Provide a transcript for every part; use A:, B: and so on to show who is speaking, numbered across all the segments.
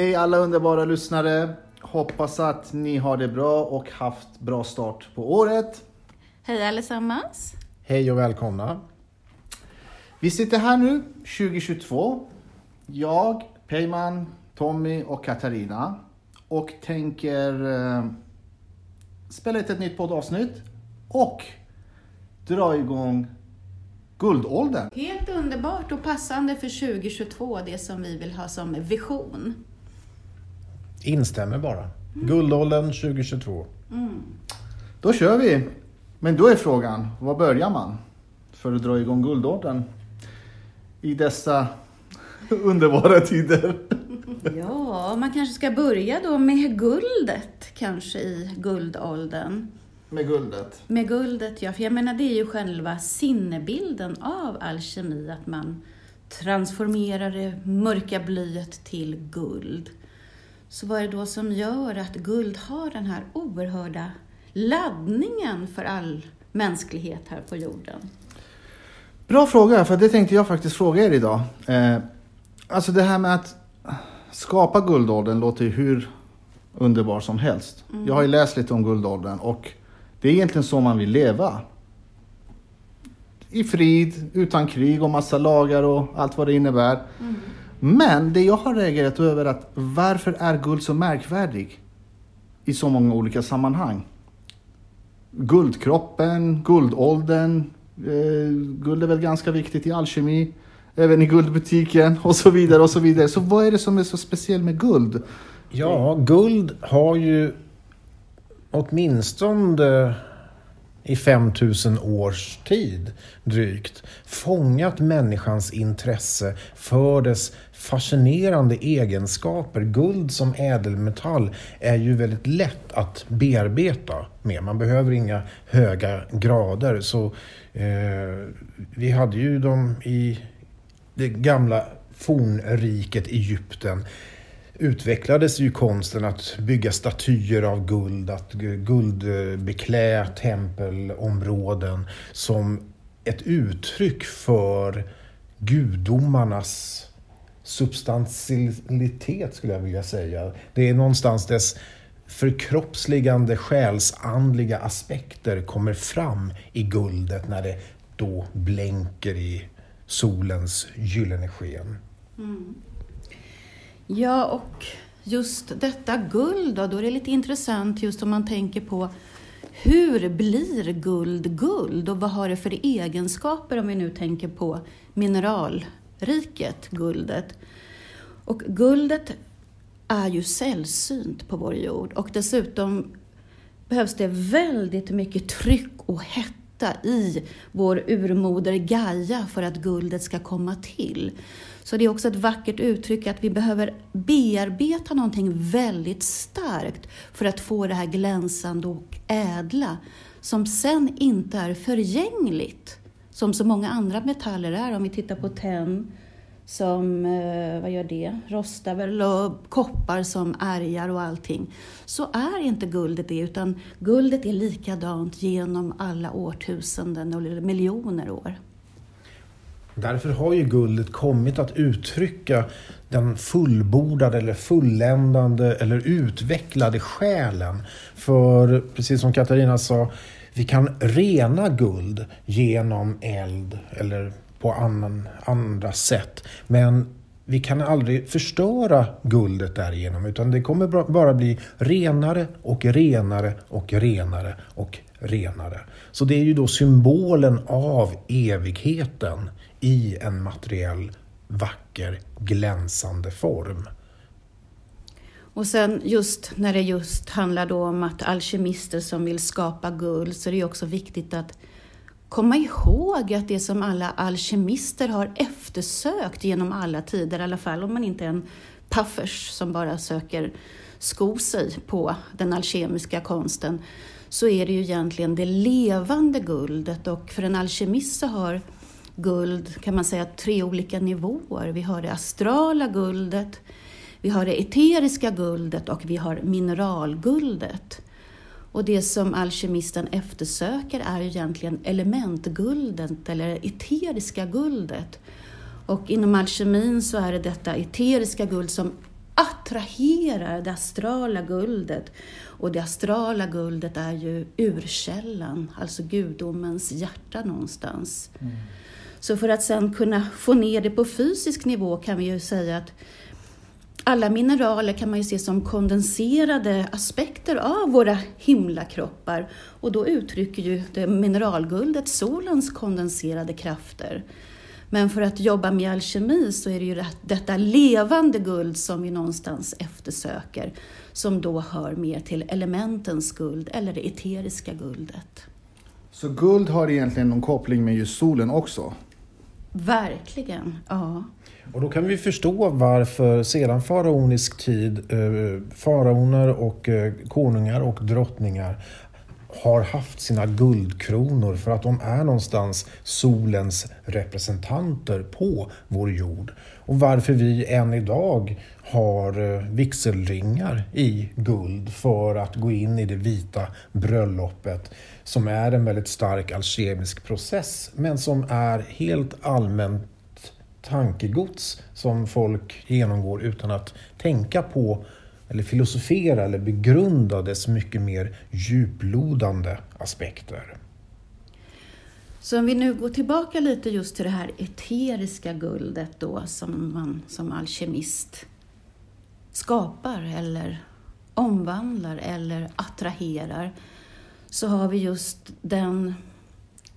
A: Hej alla underbara lyssnare. Hoppas att ni har det bra och haft bra start på året.
B: Hej allesammans!
C: Hej och välkomna.
A: Vi sitter här nu 2022. Jag, Peyman, Tommy och Katarina. Och tänker eh, spela ett, ett nytt poddavsnitt. Och dra igång guldåldern.
B: Helt underbart och passande för 2022, det som vi vill ha som vision.
C: Instämmer bara. Guldåldern 2022.
A: Då kör vi. Men då är frågan, var börjar man för att dra igång guldåldern i dessa underbara tider?
B: Ja, man kanske ska börja då med guldet, kanske i guldåldern.
A: Med guldet.
B: Med guldet, ja, för jag menar det är ju själva sinnebilden av alkemi, att man transformerar det mörka blyet till guld. Så vad är det då som gör att guld har den här oerhörda laddningen för all mänsklighet här på jorden?
A: Bra fråga, för det tänkte jag faktiskt fråga er idag. Eh, alltså det här med att skapa guldåldern låter ju hur underbar som helst. Jag har ju läst lite om guldåldern och det är egentligen så man vill leva. I frid, utan krig och massa lagar och allt vad det innebär. Men det jag har reagerat över är att varför är guld så märkvärdig? I så många olika sammanhang. Guldkroppen, guldåldern, eh, guld är väl ganska viktigt i alkemi, även i guldbutiken och så vidare och så vidare. Så vad är det som är så speciellt med guld?
C: Ja, guld har ju åtminstone i 5000 års tid drygt fångat människans intresse för dess fascinerande egenskaper. Guld som ädelmetall är ju väldigt lätt att bearbeta med. Man behöver inga höga grader. Så eh, Vi hade ju dem i det gamla fornriket Egypten utvecklades ju konsten att bygga statyer av guld, att guldbeklä tempelområden som ett uttryck för gudomarnas substantialitet skulle jag vilja säga. Det är någonstans dess förkroppsligande själsandliga aspekter kommer fram i guldet när det då blänker i solens gyllene sken. Mm.
B: Ja, och just detta guld då, då är det lite intressant just om man tänker på hur blir guld guld och vad har det för egenskaper om vi nu tänker på mineral? Riket, guldet. Och guldet är ju sällsynt på vår jord och dessutom behövs det väldigt mycket tryck och hetta i vår urmoder Gaia för att guldet ska komma till. Så det är också ett vackert uttryck att vi behöver bearbeta någonting väldigt starkt för att få det här glänsande och ädla som sen inte är förgängligt som så många andra metaller är. Om vi tittar på tenn som, eh, vad gör det, rostar väl och koppar som ärgar och allting. Så är inte guldet det utan guldet är likadant genom alla årtusenden eller miljoner år.
C: Därför har ju guldet kommit att uttrycka den fullbordade eller fulländande eller utvecklade själen. För precis som Katarina sa, vi kan rena guld genom eld eller på annan, andra sätt. Men vi kan aldrig förstöra guldet därigenom utan det kommer bara bli renare och renare och renare och renare. Så det är ju då symbolen av evigheten i en materiell, vacker, glänsande form.
B: Och sen just när det just handlar då om att alkemister som vill skapa guld så är det ju också viktigt att komma ihåg att det som alla alkemister har eftersökt genom alla tider, i alla fall om man inte är en puffers som bara söker sko sig på den alkemiska konsten, så är det ju egentligen det levande guldet och för en alkemist så har guld kan man säga tre olika nivåer. Vi har det astrala guldet, vi har det eteriska guldet och vi har mineralguldet. Och det som alkemisten eftersöker är egentligen elementguldet eller eteriska guldet. Och inom alkemin så är det detta eteriska guld som attraherar det astrala guldet. Och det astrala guldet är ju urkällan, alltså gudomens hjärta någonstans. Mm. Så för att sen kunna få ner det på fysisk nivå kan vi ju säga att alla mineraler kan man ju se som kondenserade aspekter av våra himlakroppar och då uttrycker ju det mineralguldet solens kondenserade krafter. Men för att jobba med alkemi så är det ju detta levande guld som vi någonstans eftersöker, som då hör mer till elementens guld eller det eteriska guldet.
A: Så guld har egentligen någon koppling med just solen också?
B: Verkligen, ja.
C: Och då kan vi förstå varför sedan faraonisk tid eh, faraoner och eh, konungar och drottningar har haft sina guldkronor för att de är någonstans solens representanter på vår jord. Och varför vi än idag har eh, vigselringar i guld för att gå in i det vita bröllopet som är en väldigt stark alkemisk process men som är helt allmänt tankegods som folk genomgår utan att tänka på eller filosofera eller begrunda dess mycket mer djuplodande aspekter.
B: Så om vi nu går tillbaka lite just till det här eteriska guldet då som man som alkemist skapar eller omvandlar eller attraherar så har vi just den,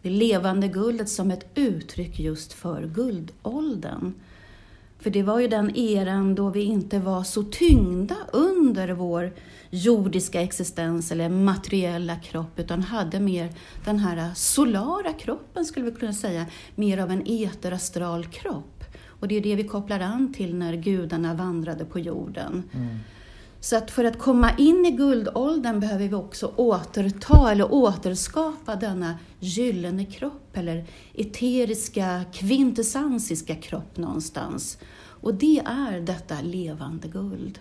B: det levande guldet som ett uttryck just för guldåldern. För det var ju den eran då vi inte var så tyngda under vår jordiska existens eller materiella kropp utan hade mer den här solara kroppen skulle vi kunna säga, mer av en eterastral kropp. Och det är det vi kopplar an till när gudarna vandrade på jorden. Mm. Så att för att komma in i guldåldern behöver vi också återta eller återskapa denna gyllene kropp eller eteriska, kvintessensiska kropp någonstans. Och det är detta levande guld.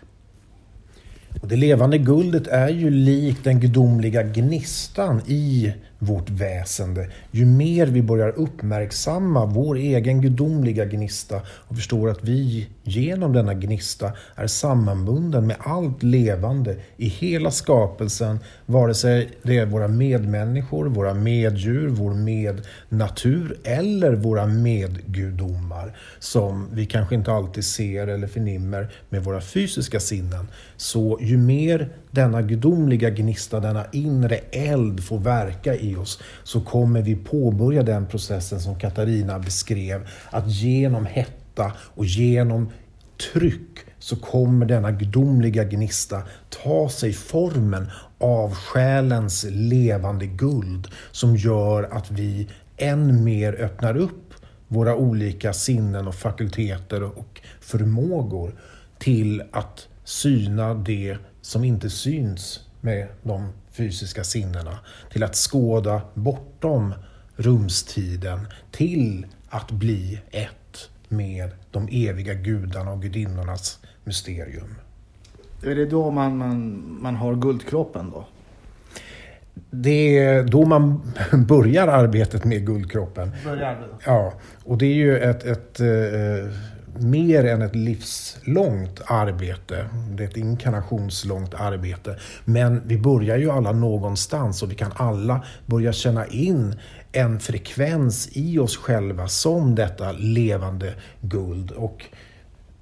C: Och det levande guldet är ju likt den gudomliga gnistan i vårt väsende. Ju mer vi börjar uppmärksamma vår egen gudomliga gnista och förstår att vi genom denna gnista är sammanbunden med allt levande i hela skapelsen, vare sig det är våra medmänniskor, våra meddjur, vår mednatur eller våra medgudomar som vi kanske inte alltid ser eller förnimmer med våra fysiska sinnen. Så ju mer denna gudomliga gnista, denna inre eld får verka i oss så kommer vi påbörja den processen som Katarina beskrev. Att genom hetta och genom tryck så kommer denna gudomliga gnista ta sig formen av själens levande guld som gör att vi än mer öppnar upp våra olika sinnen och fakulteter och förmågor till att syna det som inte syns med de fysiska sinnena. Till att skåda bortom rumstiden. Till att bli ett med de eviga gudarna och gudinnornas mysterium.
A: Är det då man, man, man har guldkroppen då?
C: Det är då man börjar arbetet med guldkroppen.
A: Börjar
C: Ja, och det är ju ett, ett, eh, mer än ett livslångt arbete. Det är ett inkarnationslångt arbete. Men vi börjar ju alla någonstans och vi kan alla börja känna in en frekvens i oss själva som detta levande guld. Och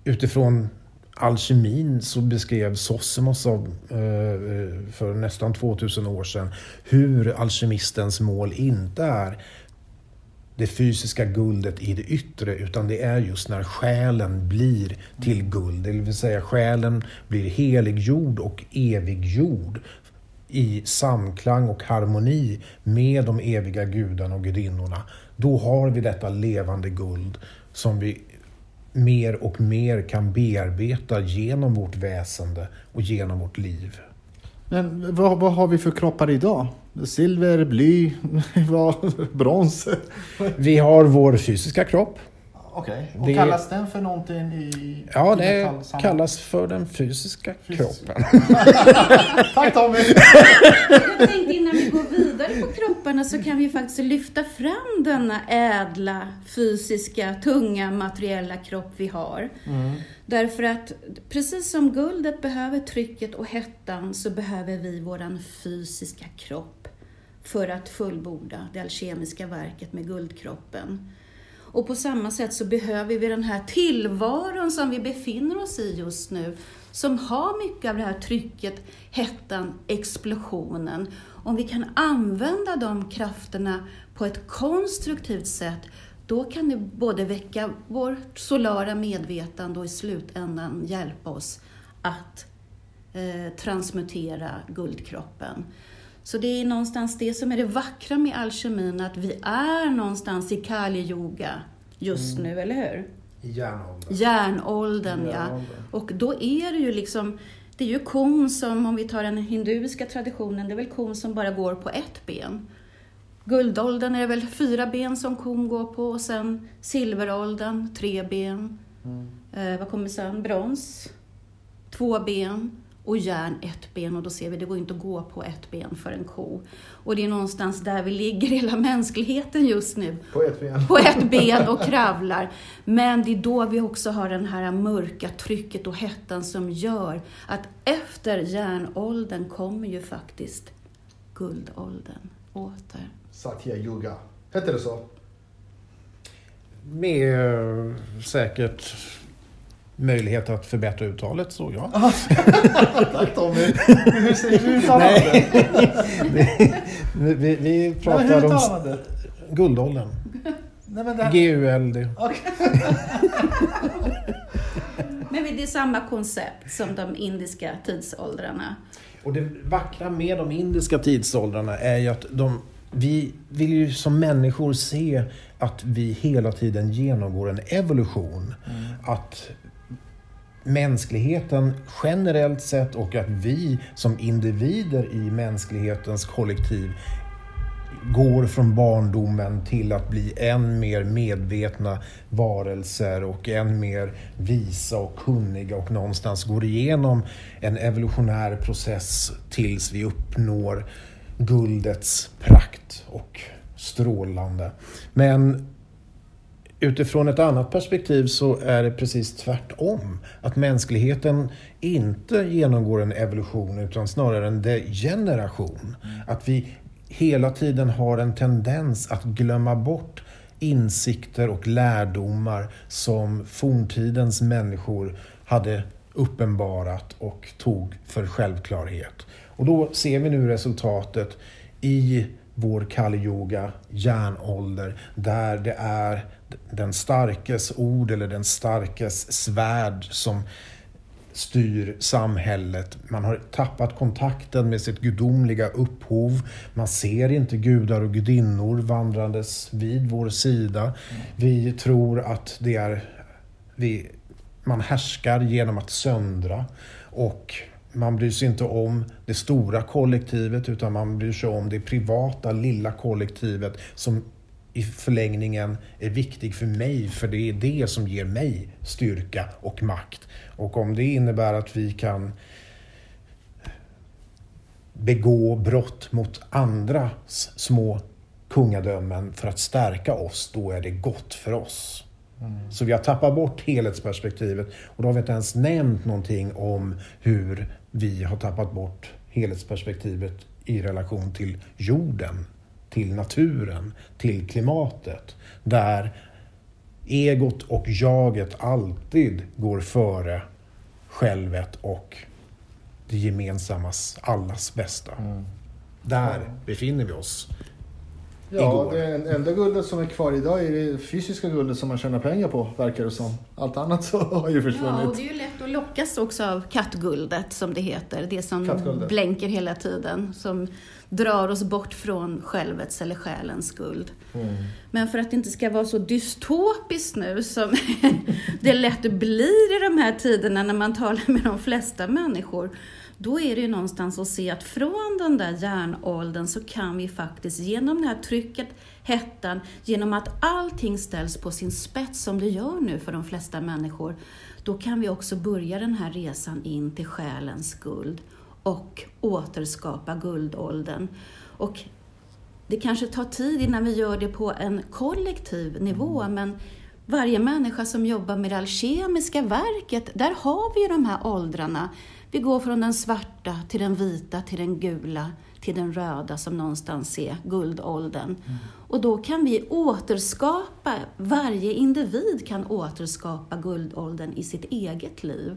C: utifrån alkemin så beskrev Sossimos av, eh, för nästan 2000 år sedan hur alkemistens mål inte är det fysiska guldet i det yttre utan det är just när själen blir till guld. Det vill säga själen blir helig jord och evig jord i samklang och harmoni med de eviga gudarna och gudinnorna. Då har vi detta levande guld som vi mer och mer kan bearbeta genom vårt väsende och genom vårt liv.
A: Men vad, vad har vi för kroppar idag? Silver, bly, brons?
C: Vi har vår fysiska kropp.
A: Okej. Och
C: Det-
A: kallas den för någonting i
C: Ja,
A: i
C: det kallas för den fysiska
A: Fysisk.
C: kroppen.
A: Tack Tommy!
B: Jag tänkte innan vi går vidare på kropparna så kan vi faktiskt lyfta fram denna ädla, fysiska, tunga, materiella kropp vi har. Därför att precis som guldet behöver trycket och hettan så behöver vi våran fysiska kropp för att fullborda det alkemiska verket med guldkroppen. Och på samma sätt så behöver vi den här tillvaron som vi befinner oss i just nu, som har mycket av det här trycket, hettan, explosionen. Om vi kan använda de krafterna på ett konstruktivt sätt, då kan det både väcka vårt solara medvetande och i slutändan hjälpa oss att eh, transmutera guldkroppen. Så det är någonstans det som är det vackra med alkemin, att vi är någonstans i kali-yoga just nu, eller hur?
C: Järnåldern.
B: Järnåldern, ja.
A: Järnåldern.
B: Och då är det ju liksom, det är ju kon som, om vi tar den hinduiska traditionen, det är väl kon som bara går på ett ben. Guldåldern är väl fyra ben som kon går på och sen silveråldern, tre ben. Eh, vad kommer sen? Brons, två ben och järn, ett ben. Och då ser vi, det går inte att gå på ett ben för en ko. Och det är någonstans där vi ligger hela mänskligheten just nu
A: På ett ben.
B: på ett ben och kravlar. Men det är då vi också har den här mörka trycket och hettan som gör att efter järnåldern kommer ju faktiskt guldåldern åter.
A: Satya Yuga. Hette det så?
C: Eh, säkert möjlighet att förbättra uttalet, så ja.
A: Tack Tommy! Hur säger du det?
C: Vi, vi, vi
A: Nej,
C: pratar
A: hur
C: om guldåldern.
A: Nej, men det här...
C: GULD.
A: Okej.
B: Men det är samma koncept som de indiska tidsåldrarna.
C: Och det vackra med de indiska tidsåldrarna är ju att de, vi vill ju som människor se att vi hela tiden genomgår en evolution. Att mänskligheten generellt sett och att vi som individer i mänsklighetens kollektiv går från barndomen till att bli än mer medvetna varelser och än mer visa och kunniga och någonstans går igenom en evolutionär process tills vi uppnår guldets prakt och strålande. Men utifrån ett annat perspektiv så är det precis tvärtom. Att mänskligheten inte genomgår en evolution utan snarare en degeneration. Att vi hela tiden har en tendens att glömma bort insikter och lärdomar som forntidens människor hade uppenbarat och tog för självklarhet. Och då ser vi nu resultatet i vår Kali-yoga, järnålder, där det är den starkes ord eller den starkes svärd som styr samhället. Man har tappat kontakten med sitt gudomliga upphov. Man ser inte gudar och gudinnor vandrandes vid vår sida. Vi tror att det är... Vi, man härskar genom att söndra. Och man bryr sig inte om det stora kollektivet utan man bryr sig om det privata lilla kollektivet som i förlängningen är viktig för mig för det är det som ger mig styrka och makt. Och om det innebär att vi kan begå brott mot andra s- små kungadömen för att stärka oss, då är det gott för oss. Så vi har tappat bort helhetsperspektivet och då har vi inte ens nämnt någonting om hur vi har tappat bort helhetsperspektivet i relation till jorden, till naturen, till klimatet. Där egot och jaget alltid går före självet och det gemensammas, allas bästa. Där befinner vi oss.
A: Ja,
C: Igår.
A: det enda guldet som är kvar idag är det fysiska guldet som man tjänar pengar på, verkar det som. Allt annat så har ju
B: Ja, och
A: försvunnit.
B: det är ju lätt att lockas också av kattguldet som det heter. Det som blänker hela tiden. Som drar oss bort från självets eller själens guld. Men för att det inte ska vara så dystopiskt nu som det lätt blir i de här tiderna när man talar med de flesta människor, då är det ju någonstans att se att från den där järnåldern så kan vi faktiskt genom det här trycket, hettan, genom att allting ställs på sin spets som det gör nu för de flesta människor, då kan vi också börja den här resan in till själens guld och återskapa guldåldern. Och det kanske tar tid innan vi gör det på en kollektiv nivå, men varje människa som jobbar med det alkemiska verket, där har vi ju de här åldrarna. Vi går från den svarta till den vita, till den gula, till den röda som någonstans är guldåldern. Mm. Och då kan vi återskapa, varje individ kan återskapa guldåldern i sitt eget liv.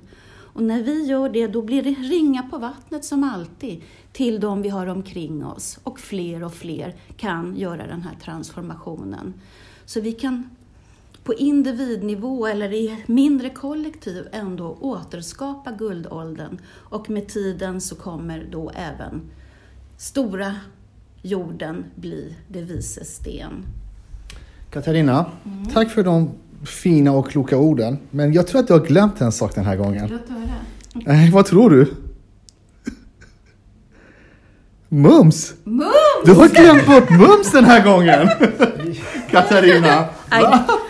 B: Och när vi gör det, då blir det ringa på vattnet som alltid till de vi har omkring oss. Och fler och fler kan göra den här transformationen. Så vi kan på individnivå eller i mindre kollektiv ändå återskapa guldåldern. Och med tiden så kommer då även stora jorden bli det vises sten.
A: Katarina, mm. tack för de fina och kloka orden. Men jag tror att du har glömt en sak den här gången.
B: Låt höra.
A: Nej, vad tror du? Mums!
B: Mums!
A: Du har glömt bort mums den här gången! Katarina!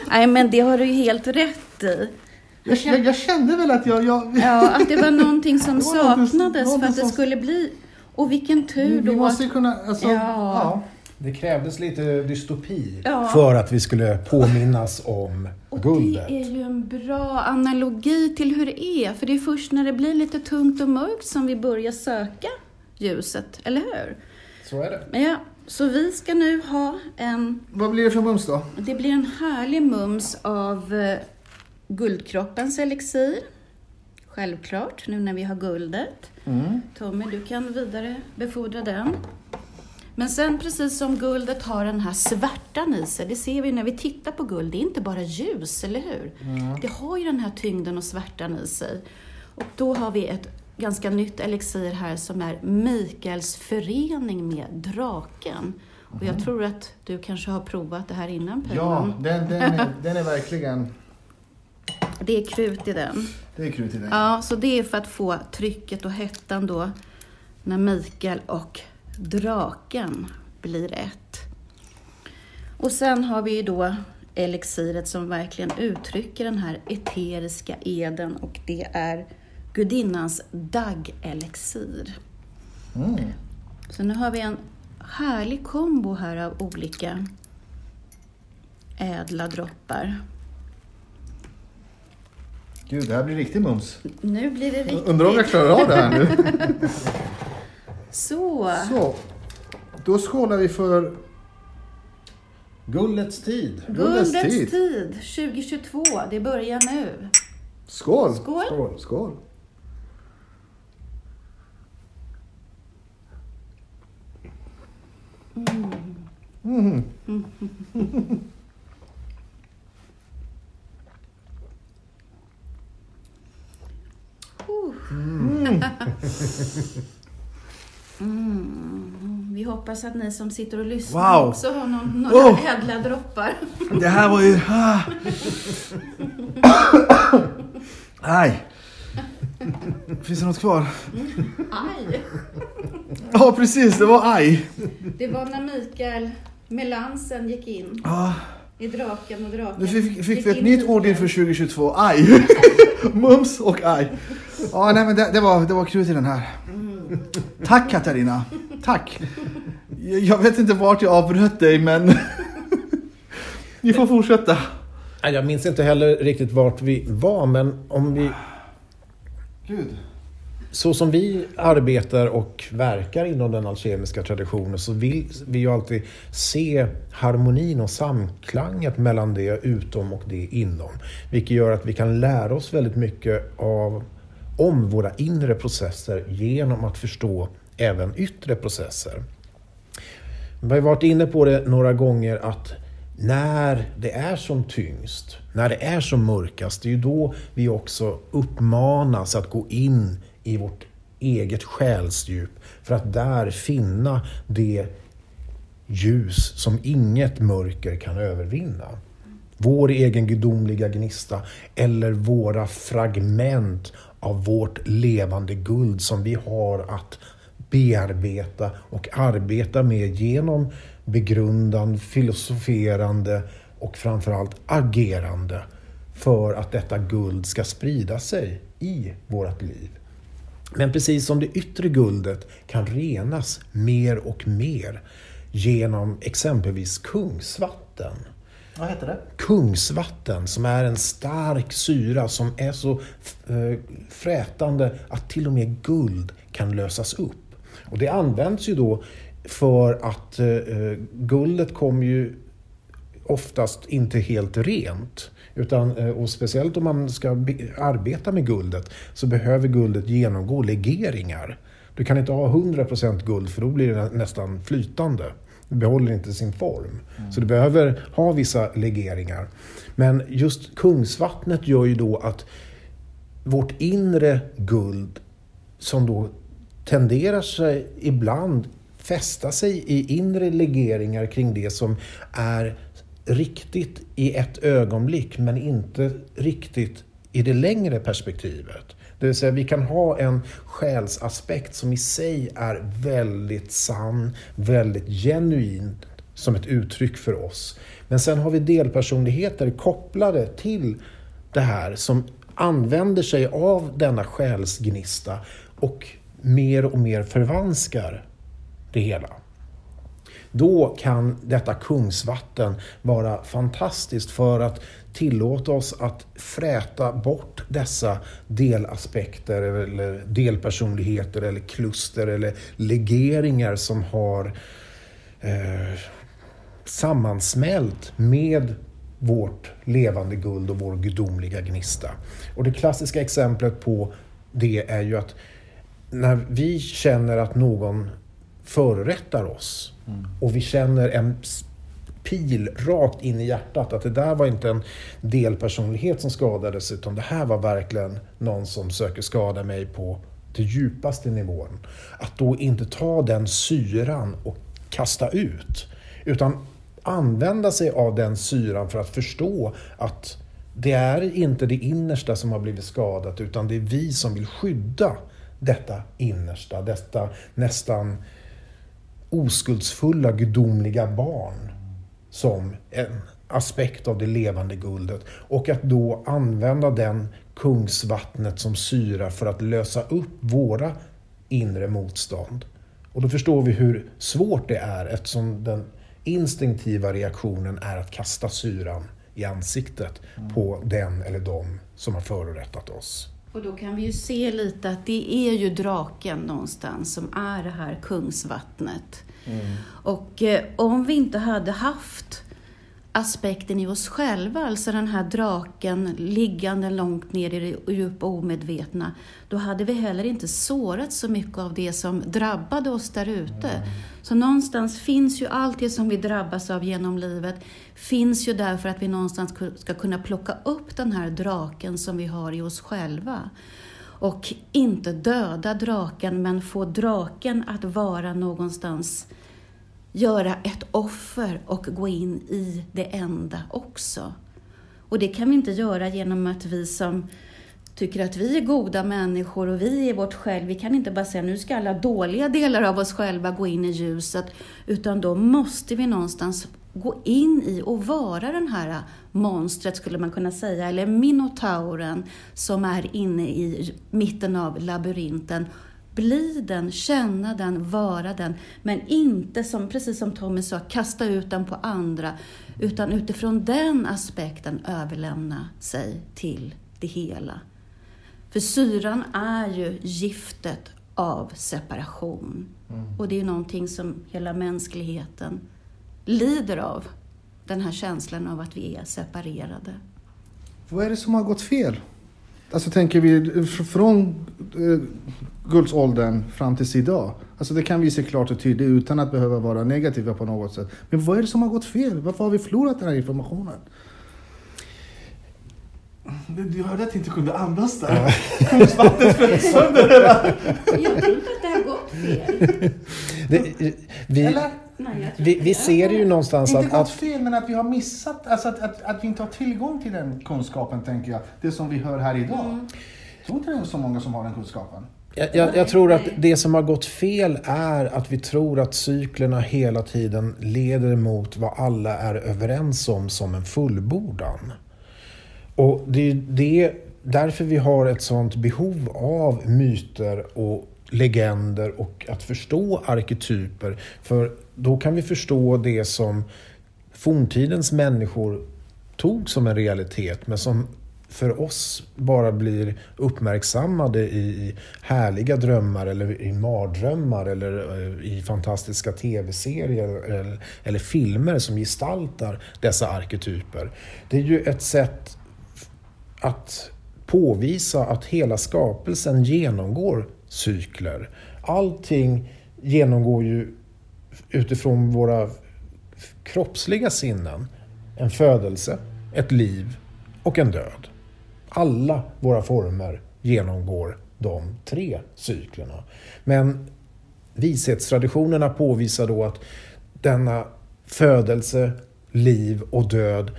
B: Nej, men det har du ju helt rätt i.
A: Jag, jag, jag kände väl att jag... jag...
B: Ja, att det var någonting som saknades för att det skulle bli... Och vilken tur då.
A: Vi måste kunna... Alltså, ja.
C: ja. Det krävdes lite dystopi ja. för att vi skulle påminnas om
B: och
C: guldet.
B: Det är ju en bra analogi till hur det är, för det är först när det blir lite tungt och mörkt som vi börjar söka ljuset, eller hur?
C: Så är det.
B: Ja, så vi ska nu ha en...
A: Vad blir det för mums då?
B: Det blir en härlig mums av eh, Guldkroppens elixir. Självklart, nu när vi har guldet. Mm. Tommy, du kan vidare befordra den. Men sen precis som guldet har den här svärtan i sig, det ser vi när vi tittar på guld, det är inte bara ljus, eller hur? Mm. Det har ju den här tyngden och svärtan i sig. Och då har vi ett ganska nytt elixir här som är Mikaels förening med draken. Och jag mm. tror att du kanske har provat det här innan Per.
A: Ja, den, den, är, den är verkligen...
B: Det är krut i den.
A: Det är krut i den.
B: Ja, så det är för att få trycket och hettan då när Mikael och draken blir ett. Och sen har vi ju då elixiret som verkligen uttrycker den här eteriska eden och det är gudinnans daggelixir. Mm. Så nu har vi en härlig kombo här av olika ädla droppar.
A: Gud, det här blir riktigt mums.
B: Nu blir det riktigt.
A: Undrar om jag klarar av det här nu.
B: Så.
A: Så. Då skålar vi för
C: Guldets tid.
B: Guldets, tid. tid 2022. Det börjar nu.
A: Skål!
B: Skål!
A: Skål! Skål. Mm. Mm.
B: mm. Mm. Vi hoppas att ni som sitter och lyssnar wow. också har någon, några oh. ädla droppar.
A: Det här var ju... Ah. Aj. Finns det något kvar?
B: Mm. Aj.
A: Ja, precis. Det var aj.
B: Det var när Mikael Melansen gick in.
A: Ah.
B: I Draken och Draken.
A: Nu fick, fick vi ett nytt ord inför 2022. Aj. Mums och aj. Ja, nej men det, det, var, det var krut i den här. Mm. Tack Katarina. Tack. Jag vet inte vart jag avbröt dig men ni får fortsätta.
C: Jag minns inte heller riktigt vart vi var men om vi...
A: Gud.
C: Så som vi arbetar och verkar inom den alkemiska traditionen så vill vi ju alltid se harmonin och samklanget mellan det utom och det inom. Vilket gör att vi kan lära oss väldigt mycket av, om våra inre processer genom att förstå även yttre processer. Vi har varit inne på det några gånger att när det är som tyngst, när det är som mörkast, det är ju då vi också uppmanas att gå in i vårt eget själsdjup för att där finna det ljus som inget mörker kan övervinna. Vår egen gudomliga gnista eller våra fragment av vårt levande guld som vi har att bearbeta och arbeta med genom begrundan, filosoferande och framförallt agerande för att detta guld ska sprida sig i vårt liv. Men precis som det yttre guldet kan renas mer och mer genom exempelvis kungsvatten.
A: Vad heter det?
C: Kungsvatten som är en stark syra som är så eh, frätande att till och med guld kan lösas upp. Och det används ju då för att eh, eh guldet kommer ju oftast inte helt rent. Utan, eh, och speciellt om man ska arbeta med guldet så behöver guldet genomgå legeringar. Du kan inte ha 100% guld för då blir det nästan flytande. Det behåller inte sin form. Mm. Så du behöver ha vissa legeringar. Men just kungsvattnet gör ju då att vårt inre guld som då tenderar sig ibland fästa sig i inre legeringar kring det som är riktigt i ett ögonblick men inte riktigt i det längre perspektivet. Det vill säga vi kan ha en själsaspekt som i sig är väldigt sann, väldigt genuin som ett uttryck för oss. Men sen har vi delpersonligheter kopplade till det här som använder sig av denna själsgnista och mer och mer förvanskar det hela. Då kan detta kungsvatten vara fantastiskt för att tillåta oss att fräta bort dessa delaspekter eller delpersonligheter eller kluster eller legeringar som har eh, sammansmält med vårt levande guld och vår gudomliga gnista. Och det klassiska exemplet på det är ju att när vi känner att någon förorättar oss mm. och vi känner en pil rakt in i hjärtat. Att det där var inte en delpersonlighet som skadades utan det här var verkligen någon som söker skada mig på den djupaste nivån. Att då inte ta den syran och kasta ut. Utan använda sig av den syran för att förstå att det är inte det innersta som har blivit skadat utan det är vi som vill skydda detta innersta, detta nästan oskuldsfulla gudomliga barn som en aspekt av det levande guldet. Och att då använda den kungsvattnet som syra för att lösa upp våra inre motstånd. Och då förstår vi hur svårt det är eftersom den instinktiva reaktionen är att kasta syran i ansiktet mm. på den eller dem som har förorättat oss.
B: Och då kan vi ju se lite att det är ju draken någonstans som är det här kungsvattnet. Mm. Och eh, om vi inte hade haft aspekten i oss själva, alltså den här draken liggande långt ner i det djupa omedvetna, då hade vi heller inte sårat så mycket av det som drabbade oss där ute. Mm. Så någonstans finns ju allt det som vi drabbas av genom livet, finns ju där för att vi någonstans ska kunna plocka upp den här draken som vi har i oss själva. Och inte döda draken, men få draken att vara någonstans göra ett offer och gå in i det enda också. Och det kan vi inte göra genom att vi som tycker att vi är goda människor och vi är vårt själv, vi kan inte bara säga nu ska alla dåliga delar av oss själva gå in i ljuset, utan då måste vi någonstans gå in i och vara den här monstret skulle man kunna säga, eller minotauren som är inne i mitten av labyrinten. Bli den, känna den, vara den, men inte som, precis som Tommy sa, kasta ut den på andra, utan utifrån den aspekten överlämna sig till det hela. För syran är ju giftet av separation. Mm. Och det är någonting som hela mänskligheten lider av. Den här känslan av att vi är separerade.
A: Vad är det som har gått fel? Alltså tänker vi från eh, guldåldern fram tills idag. Alltså det kan vi se klart och tydligt utan att behöva vara negativa på något sätt. Men vad är det som har gått fel? Varför har vi förlorat den här informationen? Du hörde att jag inte kunde andas där. Kungsvattnet föll sönder hela...
B: Jag tror inte att det har gått fel.
C: Det, vi,
A: Eller?
B: Nej,
C: vi,
B: inte
C: vi ser ju någonstans
A: Inte
C: att,
A: gått
C: att
A: fel, men att vi har missat, alltså att, att, att vi inte har tillgång till den kunskapen, tänker jag. Det som vi hör här idag.
B: Mm.
A: Jag tror inte det är så många som har den kunskapen.
C: Jag, jag, jag tror att det som har gått fel är att vi tror att cyklerna hela tiden leder mot vad alla är överens om som en fullbordan. Och det är det, därför vi har ett sånt behov av myter och legender och att förstå arketyper. För då kan vi förstå det som forntidens människor tog som en realitet men som för oss bara blir uppmärksammade i härliga drömmar eller i mardrömmar eller eh, i fantastiska tv-serier eller, eller filmer som gestaltar dessa arketyper. Det är ju ett sätt att påvisa att hela skapelsen genomgår cykler. Allting genomgår ju utifrån våra kroppsliga sinnen en födelse, ett liv och en död. Alla våra former genomgår de tre cyklerna. Men vishetstraditionerna påvisar då att denna födelse, liv och död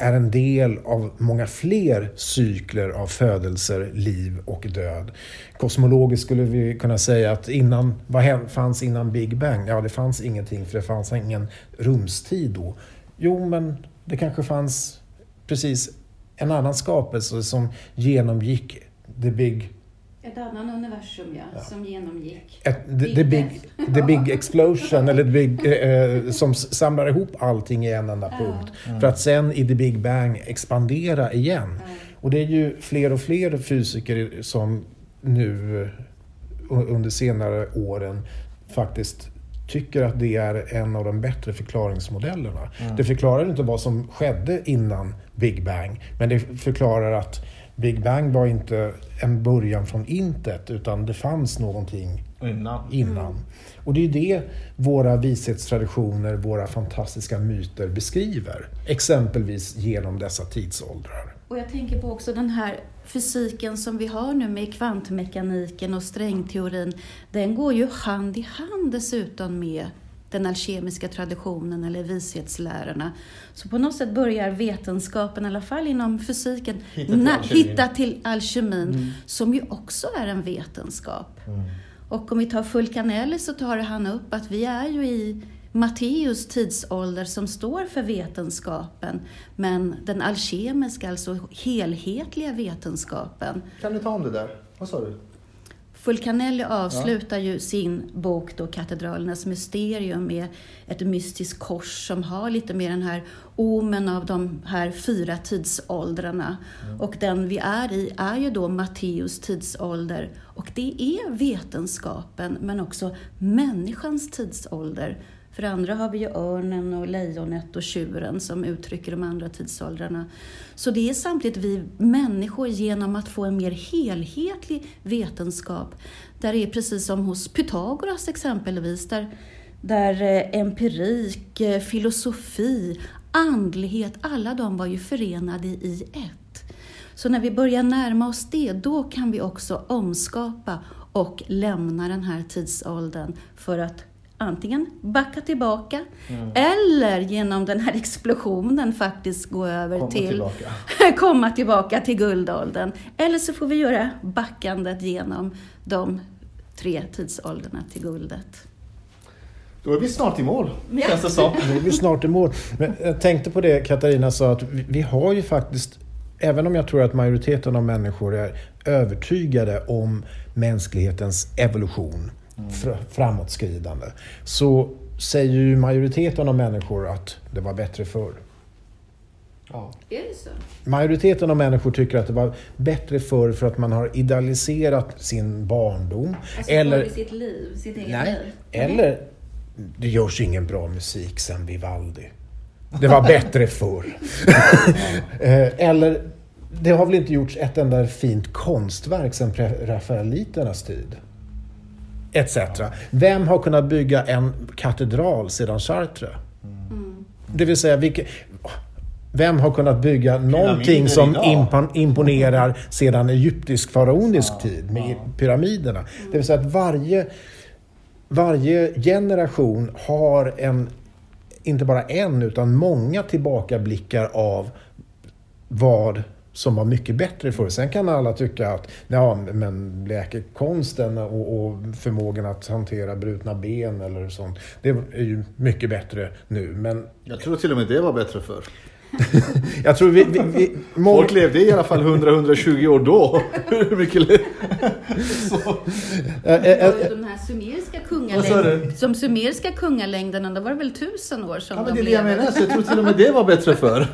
C: är en del av många fler cykler av födelser, liv och död. Kosmologiskt skulle vi kunna säga att innan, vad fanns innan Big Bang? Ja, det fanns ingenting för det fanns ingen rumstid då. Jo, men det kanske fanns precis en annan skapelse som genomgick the big,
B: ett annat universum, ja, som genomgick.
C: ett, the, the, big, the big explosion, eller the big, eh, som s- samlar ihop allting i en enda punkt. För att sen i the big bang expandera igen. Och det är ju fler och fler fysiker som nu eh, under senare åren faktiskt tycker att det är en av de bättre förklaringsmodellerna. Det förklarar inte vad som skedde innan Big Bang, men det förklarar att Big Bang var inte en början från intet, utan det fanns någonting
A: Innan.
C: innan. Och det är det våra vishetstraditioner, våra fantastiska myter beskriver. Exempelvis genom dessa tidsåldrar.
B: Och jag tänker på också den här fysiken som vi har nu med kvantmekaniken och strängteorin. Den går ju hand i hand dessutom med den alkemiska traditionen eller vishetslärorna. Så på något sätt börjar vetenskapen, i alla fall inom fysiken,
A: Hitta till alkemin.
B: hitta till alkemin, som ju också är en vetenskap. Och om vi tar Fulcanelli så tar han upp att vi är ju i Matteus tidsålder som står för vetenskapen, men den alkemiska, alltså helhetliga vetenskapen.
A: Kan du ta om det där? Vad sa du?
B: Fulcanelli avslutar ju sin bok då, Katedralernas mysterium med ett mystiskt kors som har lite mer den här omen av de här fyra tidsåldrarna. Och den vi är i är ju då Matteus tidsålder. Och det är vetenskapen men också människans tidsålder. För det andra har vi ju örnen och lejonet och tjuren som uttrycker de andra tidsåldrarna. Så det är samtidigt vi människor genom att få en mer helhetlig vetenskap. Där det är precis som hos Pythagoras exempelvis, där, där eh, empirik, eh, filosofi, andlighet, alla de var ju förenade i ett. Så när vi börjar närma oss det, då kan vi också omskapa och lämna den här tidsåldern för att antingen backa tillbaka eller genom den här explosionen faktiskt gå över
A: Komma
B: till
A: tillbaka.
B: komma tillbaka till guldåldern. Eller så får vi göra backandet genom de tre tidsåldrarna till guldet.
A: Då är vi snart i mål,
B: Ja.
A: känns det som.
C: Nu är vi snart i mål. Men jag tänkte på det Katarina sa att vi, vi har ju faktiskt, även om jag tror att majoriteten av människor är övertygade om mänsklighetens evolution, fr- framåtskridande, så säger ju majoriteten av människor att det var bättre förr.
A: Ja.
B: Är det så?
C: Majoriteten av människor tycker att det var bättre förr för att man har idealiserat sin barndom.
B: Alltså
C: eller,
B: sitt liv, sitt eget
C: nej,
B: liv?
C: eller det görs ingen bra musik sen Vivaldi. Det var bättre förr. Eh, eller det har väl inte gjorts ett enda fint konstverk sen rafaeliternas tid. Etc. Vem har kunnat bygga en katedral sedan Chartres?
B: Mm.
C: Det vill säga, vilka, vem har kunnat bygga någonting som
A: idag.
C: imponerar sedan egyptisk faraonisk tid med pyramiderna? Det vill säga att varje, varje generation har en, inte bara en, utan många tillbakablickar av vad som var mycket bättre förr. Sen kan alla tycka att ja, men läkekonsten och, och förmågan att hantera brutna ben eller sånt, det är ju mycket bättre nu. Men
A: Jag tror till och med det var bättre förr.
C: jag tror vi... vi, vi många,
A: Folk levde i alla fall 100-120 år då. Hur mycket le- så.
C: äh, äh,
B: Och de här sumeriska kungalängderna, som sumeriska kungalängderna, då var det väl tusen år som
A: Ja, men
B: de
A: det är det jag menar, så jag tror till och med det var bättre förr.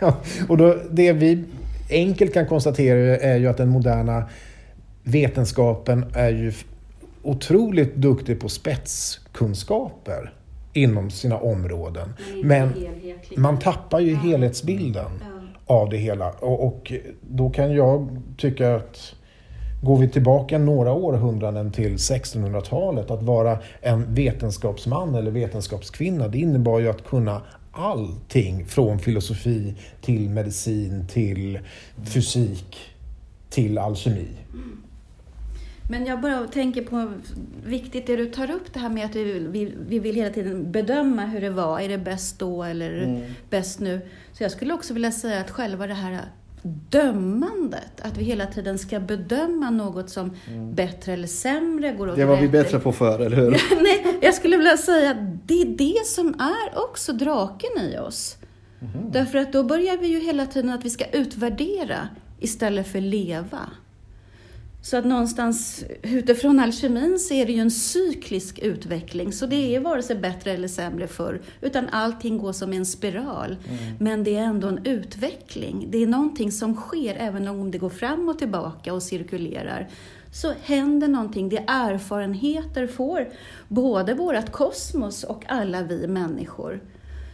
C: Ja, och då, det vi enkelt kan konstatera är ju att den moderna vetenskapen är ju otroligt duktig på spetskunskaper inom sina områden. Men man tappar ju helhetsbilden av det hela. Och, och då kan jag tycka att Går vi tillbaka några århundraden till 1600-talet, att vara en vetenskapsman eller vetenskapskvinna, det innebar ju att kunna allting från filosofi till medicin till fysik till alkemi.
B: Men jag bara tänker på, viktigt det du tar upp det här med att vi, vi, vi vill hela tiden bedöma hur det var. Är det bäst då eller
A: Mm.
B: bäst nu? Så jag skulle också vilja säga att själva det här dömandet, att vi hela tiden ska bedöma något som bättre eller sämre, går åt
A: Mm. Det var vi bättre på förr, eller hur?
B: Nej, jag skulle vilja säga att det är det som är också draken i oss.
A: Mhm.
B: Därför att då börjar vi ju hela tiden att vi ska utvärdera istället för leva. Så att någonstans utifrån alkemin så är det ju en cyklisk utveckling. Så det är vare sig bättre eller sämre förr, utan allting går som en spiral. Men det är ändå en utveckling. Det är någonting som sker, även om det går fram och tillbaka och cirkulerar. Så händer någonting. Det är erfarenheter får både vårt kosmos och alla vi människor.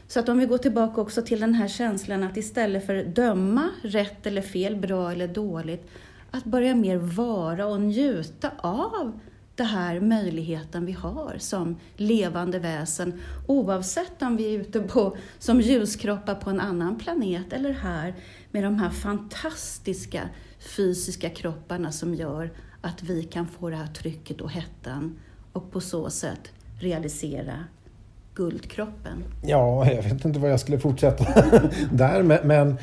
B: Så att om vi går tillbaka också till den här känslan att istället för döma rätt eller fel, bra eller dåligt, att börja mer vara och njuta av den här möjligheten vi har som levande väsen, oavsett om vi är ute på, som ljuskroppar på en annan planet eller här med de här fantastiska fysiska kropparna som gör att vi kan få det här trycket och hettan och på så sätt realisera guldkroppen.
C: Ja, jag vet inte vad jag skulle fortsätta där, men, men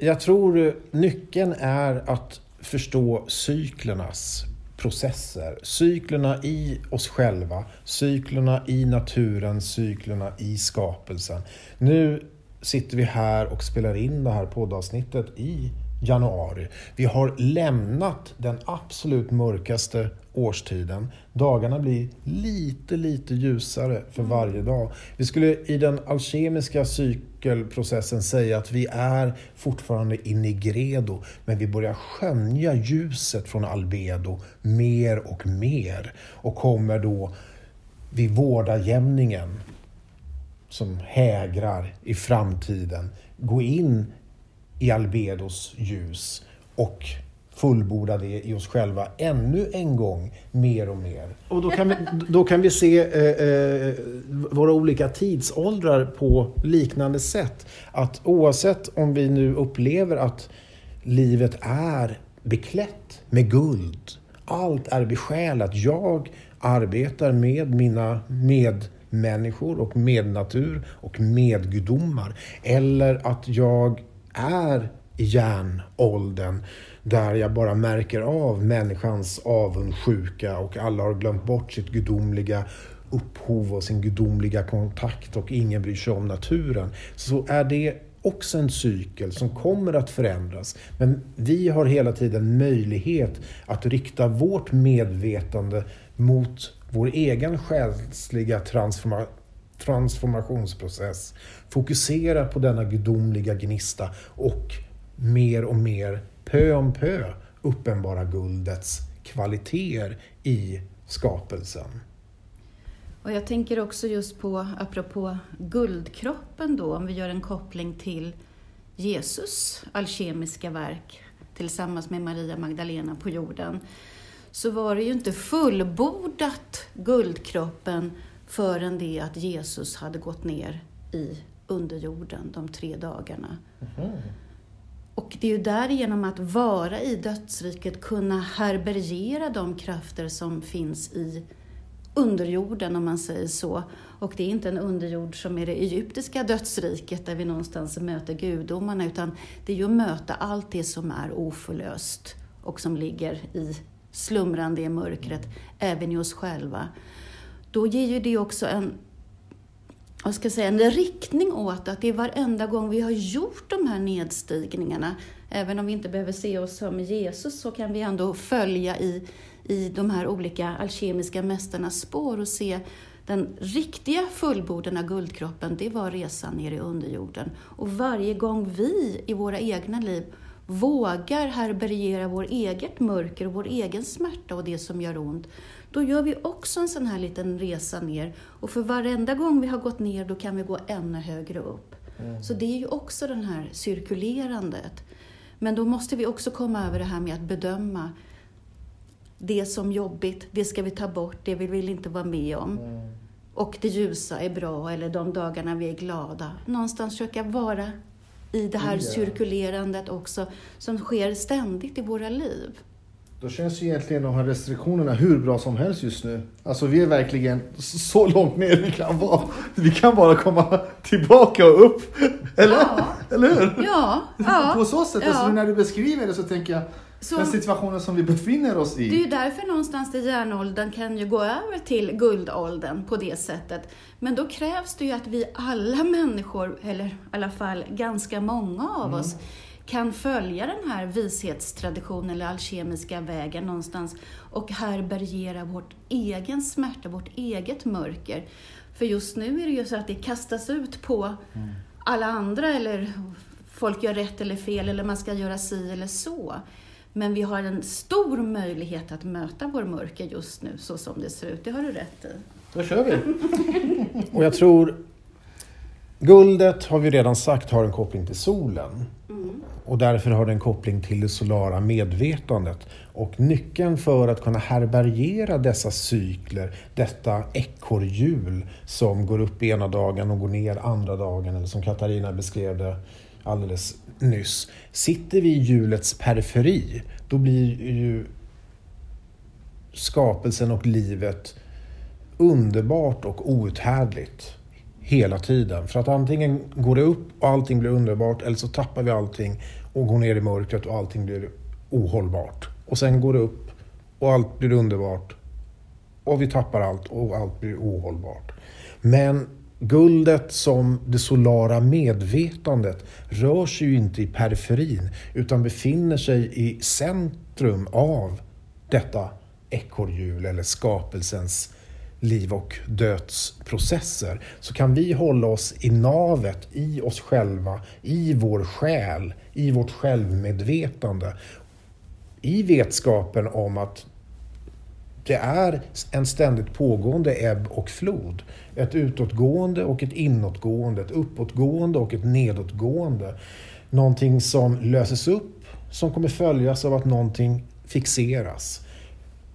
C: jag tror nyckeln är att förstå cyklernas processer. Cyklerna i oss själva, cyklerna i naturen, cyklerna i skapelsen. Nu sitter vi här och spelar in det här poddavsnittet i januari. Vi har lämnat den absolut mörkaste årstiden. Dagarna blir lite, lite ljusare för varje dag. Vi skulle i den alkemiska cykelprocessen säga att vi är fortfarande i gredo, men vi börjar skönja ljuset från albedo mer och mer och kommer då vid vårdarjämningen som hägrar i framtiden gå in i albedos ljus och fullborda det i oss själva ännu en gång, mer och mer. Och då kan vi, då kan vi se eh, eh, våra olika tidsåldrar på liknande sätt. Att oavsett om vi nu upplever att livet är beklätt med guld, allt är besjälat. Jag arbetar med mina medmänniskor och mednatur och medgudomar. Eller att jag är i järnåldern där jag bara märker av människans avundsjuka och alla har glömt bort sitt gudomliga upphov och sin gudomliga kontakt och ingen bryr sig om naturen. Så är det också en cykel som kommer att förändras. Men vi har hela tiden möjlighet att rikta vårt medvetande mot vår egen själsliga transformation transformationsprocess. Fokusera på denna gudomliga gnista och mer och mer pö om pö uppenbara guldets kvaliteter i skapelsen.
B: Och jag tänker också just på, apropå guldkroppen då, om vi gör en koppling till Jesus alkemiska verk tillsammans med Maria Magdalena på jorden, så var det ju inte fullbordat guldkroppen förrän det att Jesus hade gått ner i underjorden de tre dagarna. Och det är ju därigenom att vara i dödsriket kunna härbärgera de krafter som finns i underjorden om man säger så. Och det är inte en underjord som är det egyptiska dödsriket där vi någonstans möter gudomarna utan det är ju att möta allt det som är oförlöst och som ligger i slumrande i mörkret, även i oss själva. Då ger ju det också en vad ska jag säga, en riktning åt att det är varenda gång vi har gjort de här nedstigningarna, även om vi inte behöver se oss som Jesus, så kan vi ändå följa i, i de här olika alkemiska mästarnas spår och se den riktiga fullborden av guldkroppen, det var resan ner i underjorden. Och varje gång vi i våra egna liv vågar härbärgera vår eget mörker och vår egen smärta och det som gör ont, då gör vi också en sån här liten resa ner. Och för varenda gång vi har gått ner, då kan vi gå ännu högre upp. Mm. Så det är ju också det här cirkulerandet. Men då måste vi också komma över det här med att bedöma det som jobbigt, det ska vi ta bort, det vi vill inte vara med om. Mm. Och det ljusa är bra, eller de dagarna vi är glada. Någonstans försöka vara i det här yeah. cirkulerandet också, som sker ständigt i våra liv.
A: Då känns ju egentligen de här restriktionerna hur bra som helst just nu. Alltså vi är verkligen så långt ner vi kan vara. Vi kan bara komma tillbaka och upp. Eller, ja. Eller hur?
B: Ja. ja.
A: På så sätt, alltså, ja. alltså, när du beskriver det så tänker jag så, den situationen som vi befinner oss i.
B: Det är ju därför någonstans där järnåldern kan ju gå över till guldåldern på det sättet. Men då krävs det ju att vi alla människor, eller i alla fall ganska många av mm. oss, kan följa den här vishetstraditionen eller alkemiska vägen någonstans och härbärgera vårt egen smärta, vårt eget mörker. För just nu är det ju så att det kastas ut på mm. alla andra eller folk gör rätt eller fel eller man ska göra si eller så. Men vi har en stor möjlighet att möta vår mörker just nu så som det ser ut. Det har du rätt i.
A: Då kör vi!
C: Och jag tror Guldet har vi redan sagt har en koppling till solen. Mm. Och därför har det en koppling till det solara medvetandet. Och nyckeln för att kunna härbärgera dessa cykler, detta ekorrhjul som går upp ena dagen och går ner andra dagen, eller som Katarina beskrev det alldeles nyss. Sitter vi i hjulets periferi, då blir ju skapelsen och livet underbart och outhärdligt hela tiden. För att antingen går det upp och allting blir underbart eller så tappar vi allting och går ner i mörkret och allting blir ohållbart. Och sen går det upp och allt blir underbart och vi tappar allt och allt blir ohållbart. Men guldet som det solara medvetandet rör sig ju inte i periferin utan befinner sig i centrum av detta ekorrhjul eller skapelsens liv och dödsprocesser så kan vi hålla oss i navet, i oss själva, i vår själ, i vårt självmedvetande. I vetskapen om att det är en ständigt pågående ebb och flod. Ett utåtgående och ett inåtgående, ett uppåtgående och ett nedåtgående. Någonting som löses upp, som kommer följas av att någonting fixeras.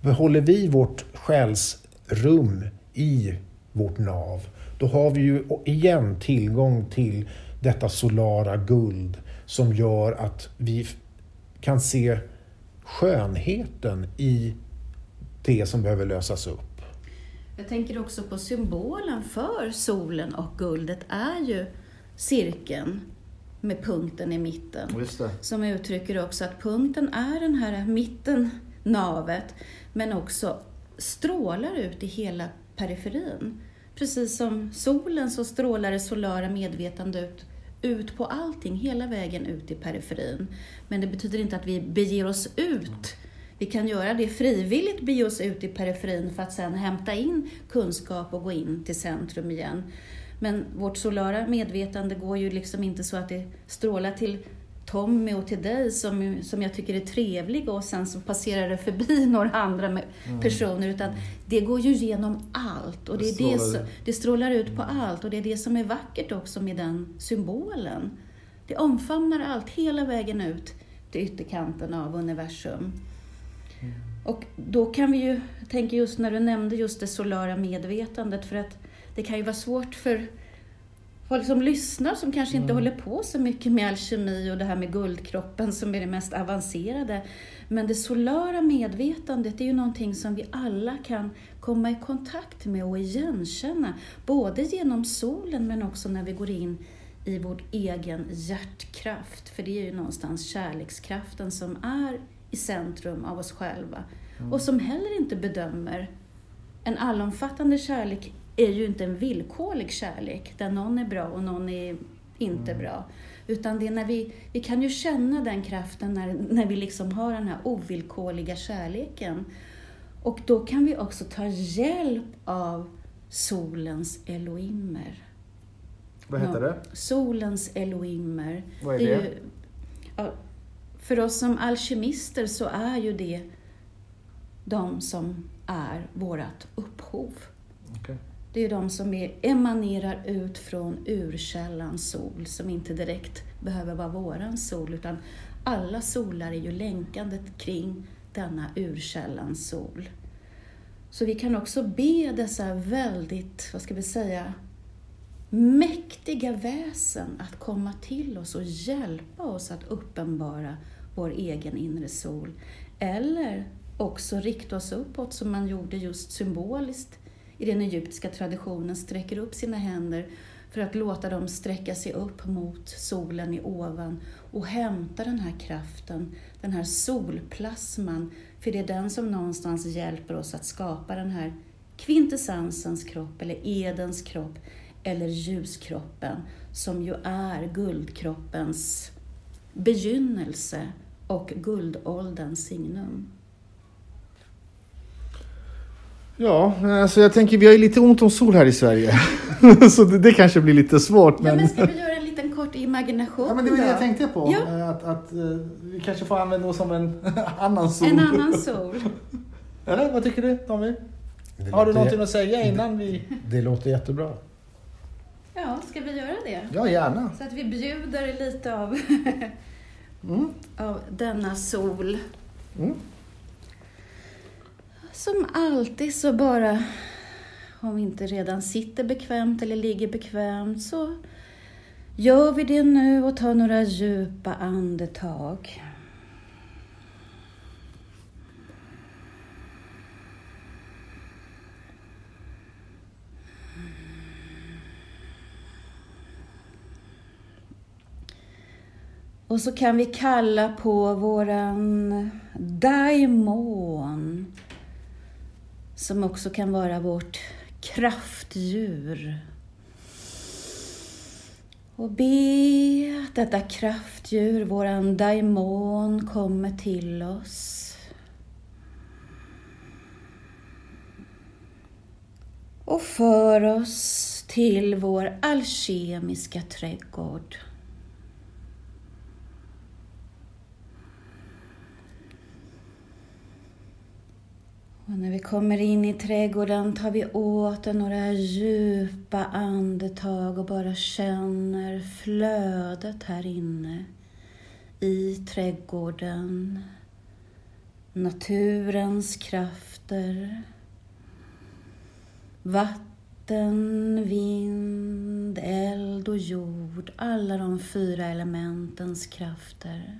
C: Behåller vi vårt själs rum i vårt nav, då har vi ju igen tillgång till detta solara guld som gör att vi kan se skönheten i det som behöver lösas upp.
B: Jag tänker också på symbolen för solen och guldet är ju cirkeln med punkten i mitten. Som uttrycker också att punkten är den här mitten, navet, men också strålar ut i hela periferin. Precis som solen så strålar det solara medvetandet ut, ut på allting, hela vägen ut i periferin. Men det betyder inte att vi beger oss ut. Vi kan göra det frivilligt, bege oss ut i periferin för att sedan hämta in kunskap och gå in till centrum igen. Men vårt solara medvetande går ju liksom inte så att det strålar till Tommy och till dig som, som jag tycker är trevliga och sen så passerar det förbi några andra mm. personer. Utan det går ju igenom allt och det, är det, som, det strålar ut på allt och det är det som är vackert också med den symbolen. Det omfamnar allt hela vägen ut till ytterkanten av universum. Mm. Och då kan vi ju, tänker just när du nämnde just det solara medvetandet, för att det kan ju vara svårt för folk som lyssnar som kanske inte
C: Mm.
B: håller på så mycket med alkemi och det här med guldkroppen som är det mest avancerade. Men det solara medvetandet är ju någonting som vi alla kan komma i kontakt med och igenkänna. Både genom solen men också när vi går in i vår egen hjärtkraft. För det är ju någonstans kärlekskraften som är i centrum av oss själva. Och som heller inte bedömer. En allomfattande kärlek är ju inte en villkorlig kärlek där någon är bra och någon är inte bra. Utan det är när vi, vi kan ju känna den kraften när, när vi liksom har den här ovillkorliga kärleken. Och då kan vi också ta hjälp av solens Elohimer.
A: Vad heter
B: Ja,
A: det?
B: Solens Elohimer.
A: Vad är
B: Det är
A: det?
B: ju- ja, för oss som alkemister så är ju det de som är vårt upphov.
A: Okej.
B: Det är ju de som är, emanerar ut från urkällan sol, som inte direkt behöver vara våran sol, utan alla solar är ju länkandet kring denna urkällan sol. Så vi kan också be dessa väldigt, vad ska vi säga, mäktiga väsen att komma till oss och hjälpa oss att uppenbara vår egen inre sol. Eller också rikta oss uppåt som man gjorde just symboliskt i den egyptiska traditionen, sträcker upp sina händer för att låta dem sträcka sig upp mot solen i ovan och hämta den här kraften, den här solplasman, för det är den som någonstans hjälper oss att skapa den här kvintessensens kropp, eller Edens kropp, eller ljuskroppen, som ju är guldkroppens begynnelse och guldålderns signum.
A: Ja, alltså jag tänker vi har ju lite ont om sol här i Sverige. så det, det kanske blir lite svårt.
B: Ja,
A: Men...
B: men ska vi göra en liten kort imagination
A: Ja, men det var det jag tänkte på.
B: Ja.
A: Att, att eh, vi kanske får använda oss som en annan sol.
B: En annan sol.
A: Eller vad tycker du Tommy?
C: Det
A: Har du någonting att säga innan vi...
C: Det låter jättebra.
B: Ja, ska vi göra det?
A: Ja, gärna.
B: Så att vi bjuder lite av,
A: Mm.
B: av denna sol.
A: Mm.
B: Som alltid så bara, om vi inte redan sitter bekvämt eller ligger bekvämt, så gör vi det nu och tar några djupa andetag. Och så kan vi kalla på våran daimon som också kan vara vårt kraftdjur. Och be att detta kraftdjur, våran daimon, kommer till oss. Och för oss till vår alkemiska trädgård. Och när vi kommer in i trädgården tar vi åter några djupa andetag och bara känner flödet här inne i trädgården. Naturens krafter. Vatten, vind, eld och jord. Alla de fyra elementens krafter.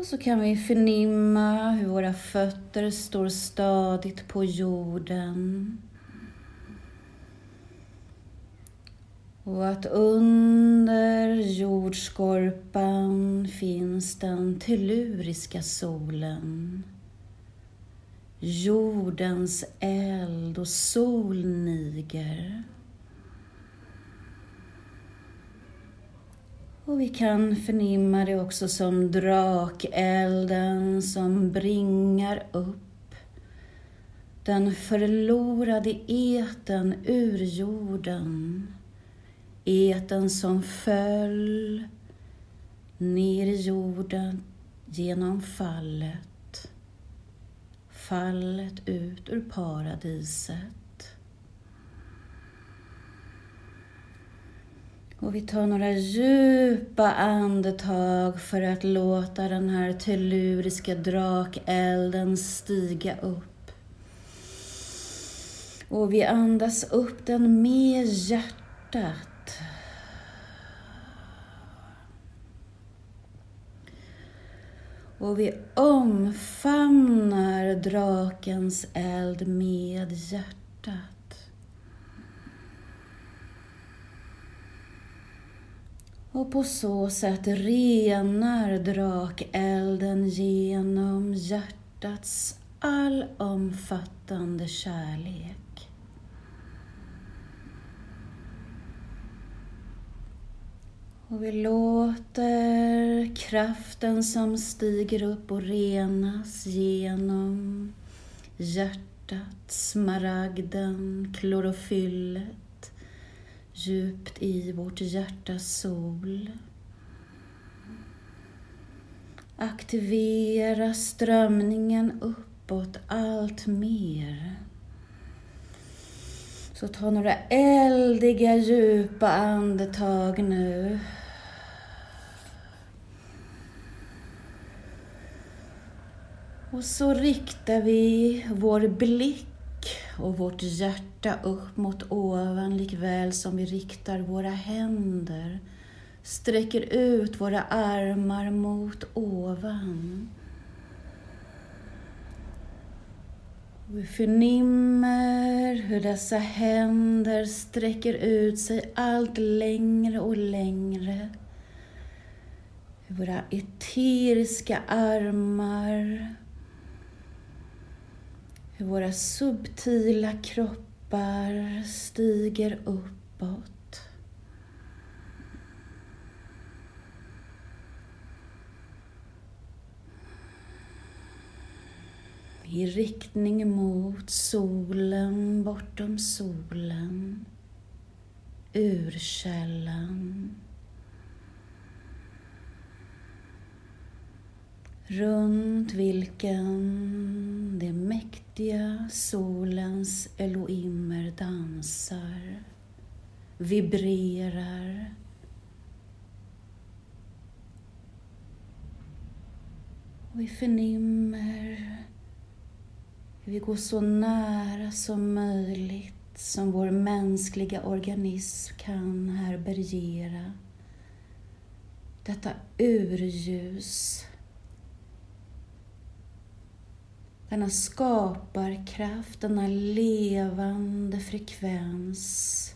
B: Och så kan vi förnimma hur våra fötter står stadigt på jorden. Och att under jordskorpan finns den telluriska solen. Jordens eld och solniger. Och vi kan förnimma det också som drakelden som bringar upp den förlorade eten ur jorden. Eten som föll ner i jorden genom fallet. Fallet ut ur paradiset. Och vi tar några djupa andetag för att låta den här telluriska drakelden stiga upp. Och vi andas upp den med hjärtat. Och vi omfamnar drakens eld med hjärtat. Och på så sätt renar drakelden genom hjärtats allomfattande kärlek. Och vi låter kraften som stiger upp och renas genom hjärtat, smaragden, klorofyllet djupt i vårt hjärtas sol. Aktivera strömningen uppåt allt mer. Så ta några eldiga djupa andetag nu. Och så riktar vi vår blick och vårt hjärta upp mot ovan likväl som vi riktar våra händer, sträcker ut våra armar mot ovan. Vi förnimmer hur dessa händer sträcker ut sig allt längre och längre. Hur våra eteriska armar hur våra subtila kroppar stiger uppåt. I riktning mot solen, bortom solen, urkällan. Runt vilken de mäktiga solens Elohimer dansar, vibrerar. Och vi förnimmer hur vi går så nära som möjligt som vår mänskliga organism kan härbärgera detta urljus denna skaparkraft, denna levande frekvens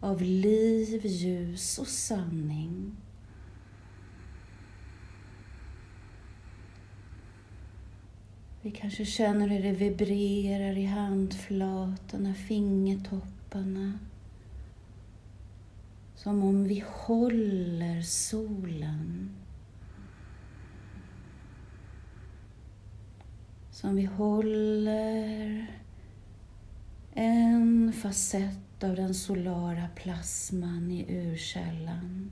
B: av liv, ljus och sanning. Vi kanske känner hur det vibrerar i handflatorna, fingertopparna. Som om vi håller solen. Som vi håller en facett av den solara plasman i urkällan.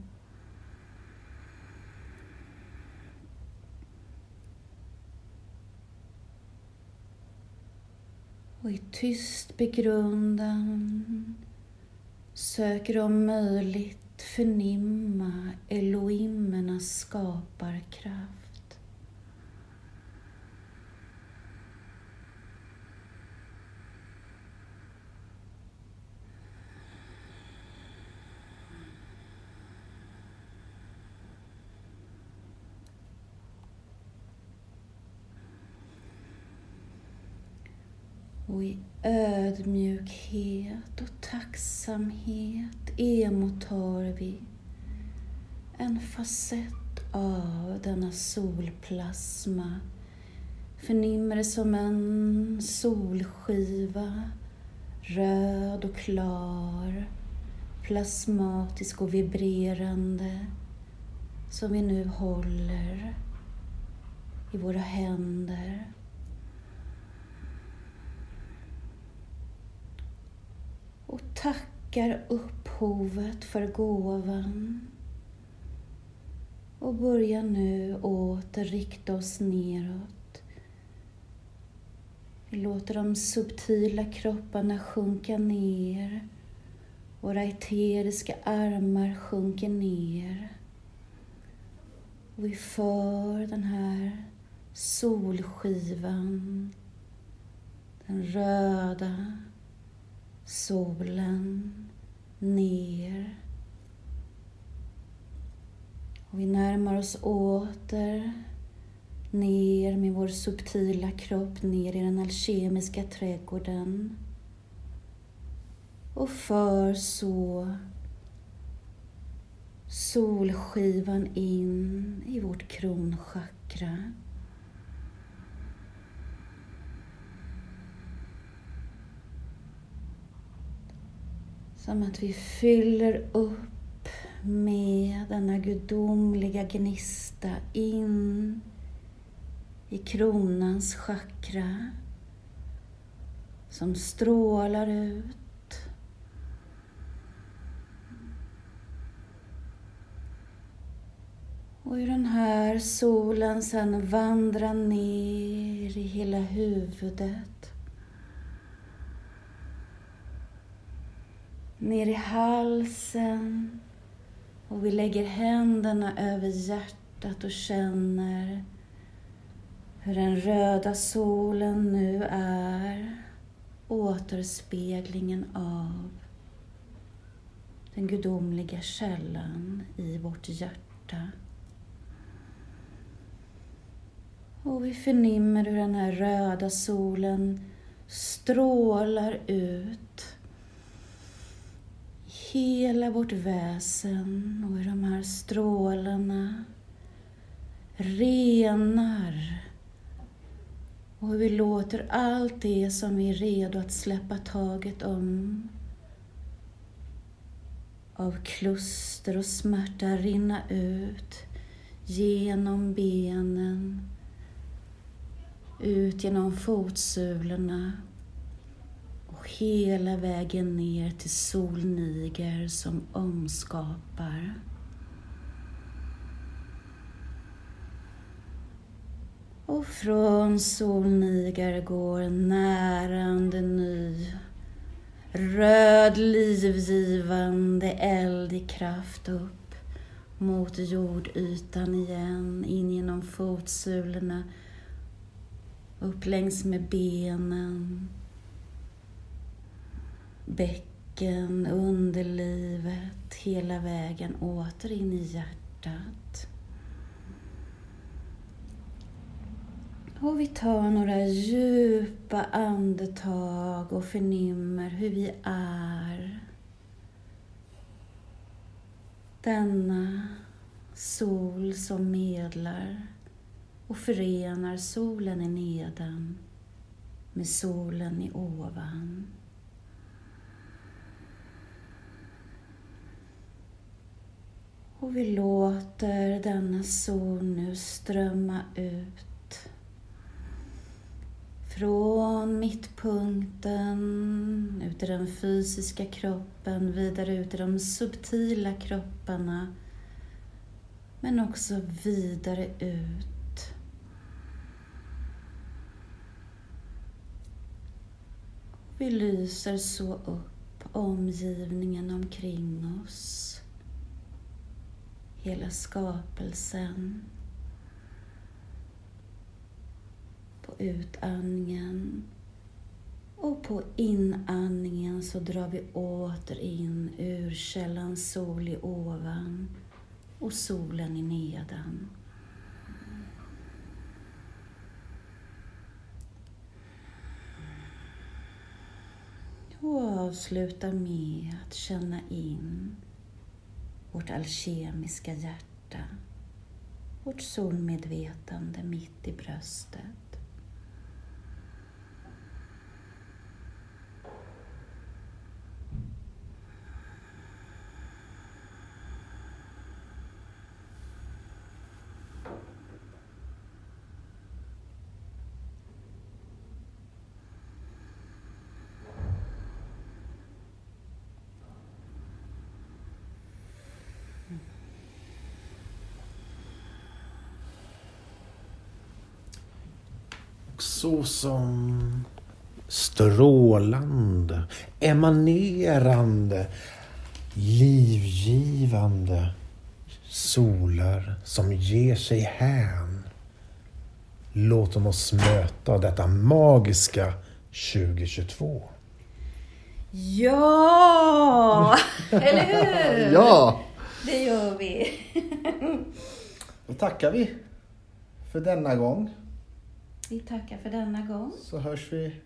B: Och i tyst begrundan söker om möjligt förnimma Elohimernas skaparkraft. Och i ödmjukhet och tacksamhet emottar vi en facett av denna solplasma. Förnimmer det som en solskiva, röd och klar, plasmatisk och vibrerande, som vi nu håller i våra händer. Och tackar upphovet för gåvan och börjar nu åter rikta oss neråt. Vi låter de subtila kropparna sjunka ner Våra eteriska armar sjunker ner. Och vi för den här solskivan, den röda solen ner. Och vi närmar oss åter ner med vår subtila kropp ner i den alkemiska trädgården och för så solskivan in i vårt kronchakra. Som att vi fyller upp med denna gudomliga gnista in i kronans chakra som strålar ut Och hur den här solen sen vandrar ner i hela huvudet. Ner i halsen. Och vi lägger händerna över hjärtat och känner hur den röda solen nu är återspeglingen av den gudomliga källan i vårt hjärta. Och vi förnimmer hur den här röda solen strålar ut hela vårt väsen och hur de här strålarna renar. Och hur vi låter allt det som vi är redo att släppa taget om av kluster och smärta rinna ut genom benen ut genom fotsulorna och hela vägen ner till solniger som omskapar. Och från solniger går närande ny röd livgivande eldig kraft upp mot jordytan igen, in genom fotsulorna upp längs med benen, bäcken, underlivet, hela vägen åter in i hjärtat. Och vi tar några djupa andetag och förnimmer hur vi är. Denna sol som medlar och förenar solen i nedan med solen i ovan. Och vi låter denna sol nu strömma ut från mittpunkten, ut i den fysiska kroppen, vidare ut i de subtila kropparna, men också vidare ut Vi lyser så upp omgivningen omkring oss. Hela skapelsen. På utandningen och på inandningen så drar vi åter in urkällan sol i ovan och solen i nedan. Och avsluta med att känna in vårt alkemiska hjärta, vårt solmedvetande mitt i bröstet.
C: Så som strålande, emanerande, livgivande solar som ger sig hän. Låt oss möta detta magiska 2022.
B: Ja! Eller hur?
A: Ja!
B: Det gör vi.
A: Då tackar vi för denna gång.
B: Vi tackar för denna gång.
A: Så hörs vi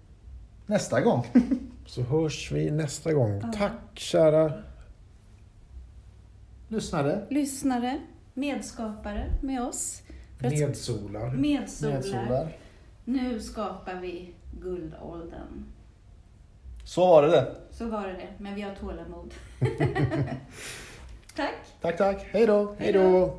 A: nästa gång.
C: Så hörs vi nästa gång. Tack kära
A: Lyssnare.
B: Lyssnare, medskapare med oss.
C: Medsolar.
B: medsolar.
A: Medsolar.
B: Nu skapar vi guldåldern.
A: Så var det det.
B: Så var det det, men vi har tålamod. Tack!
A: Tack, tack. Hej då.
C: Hej då!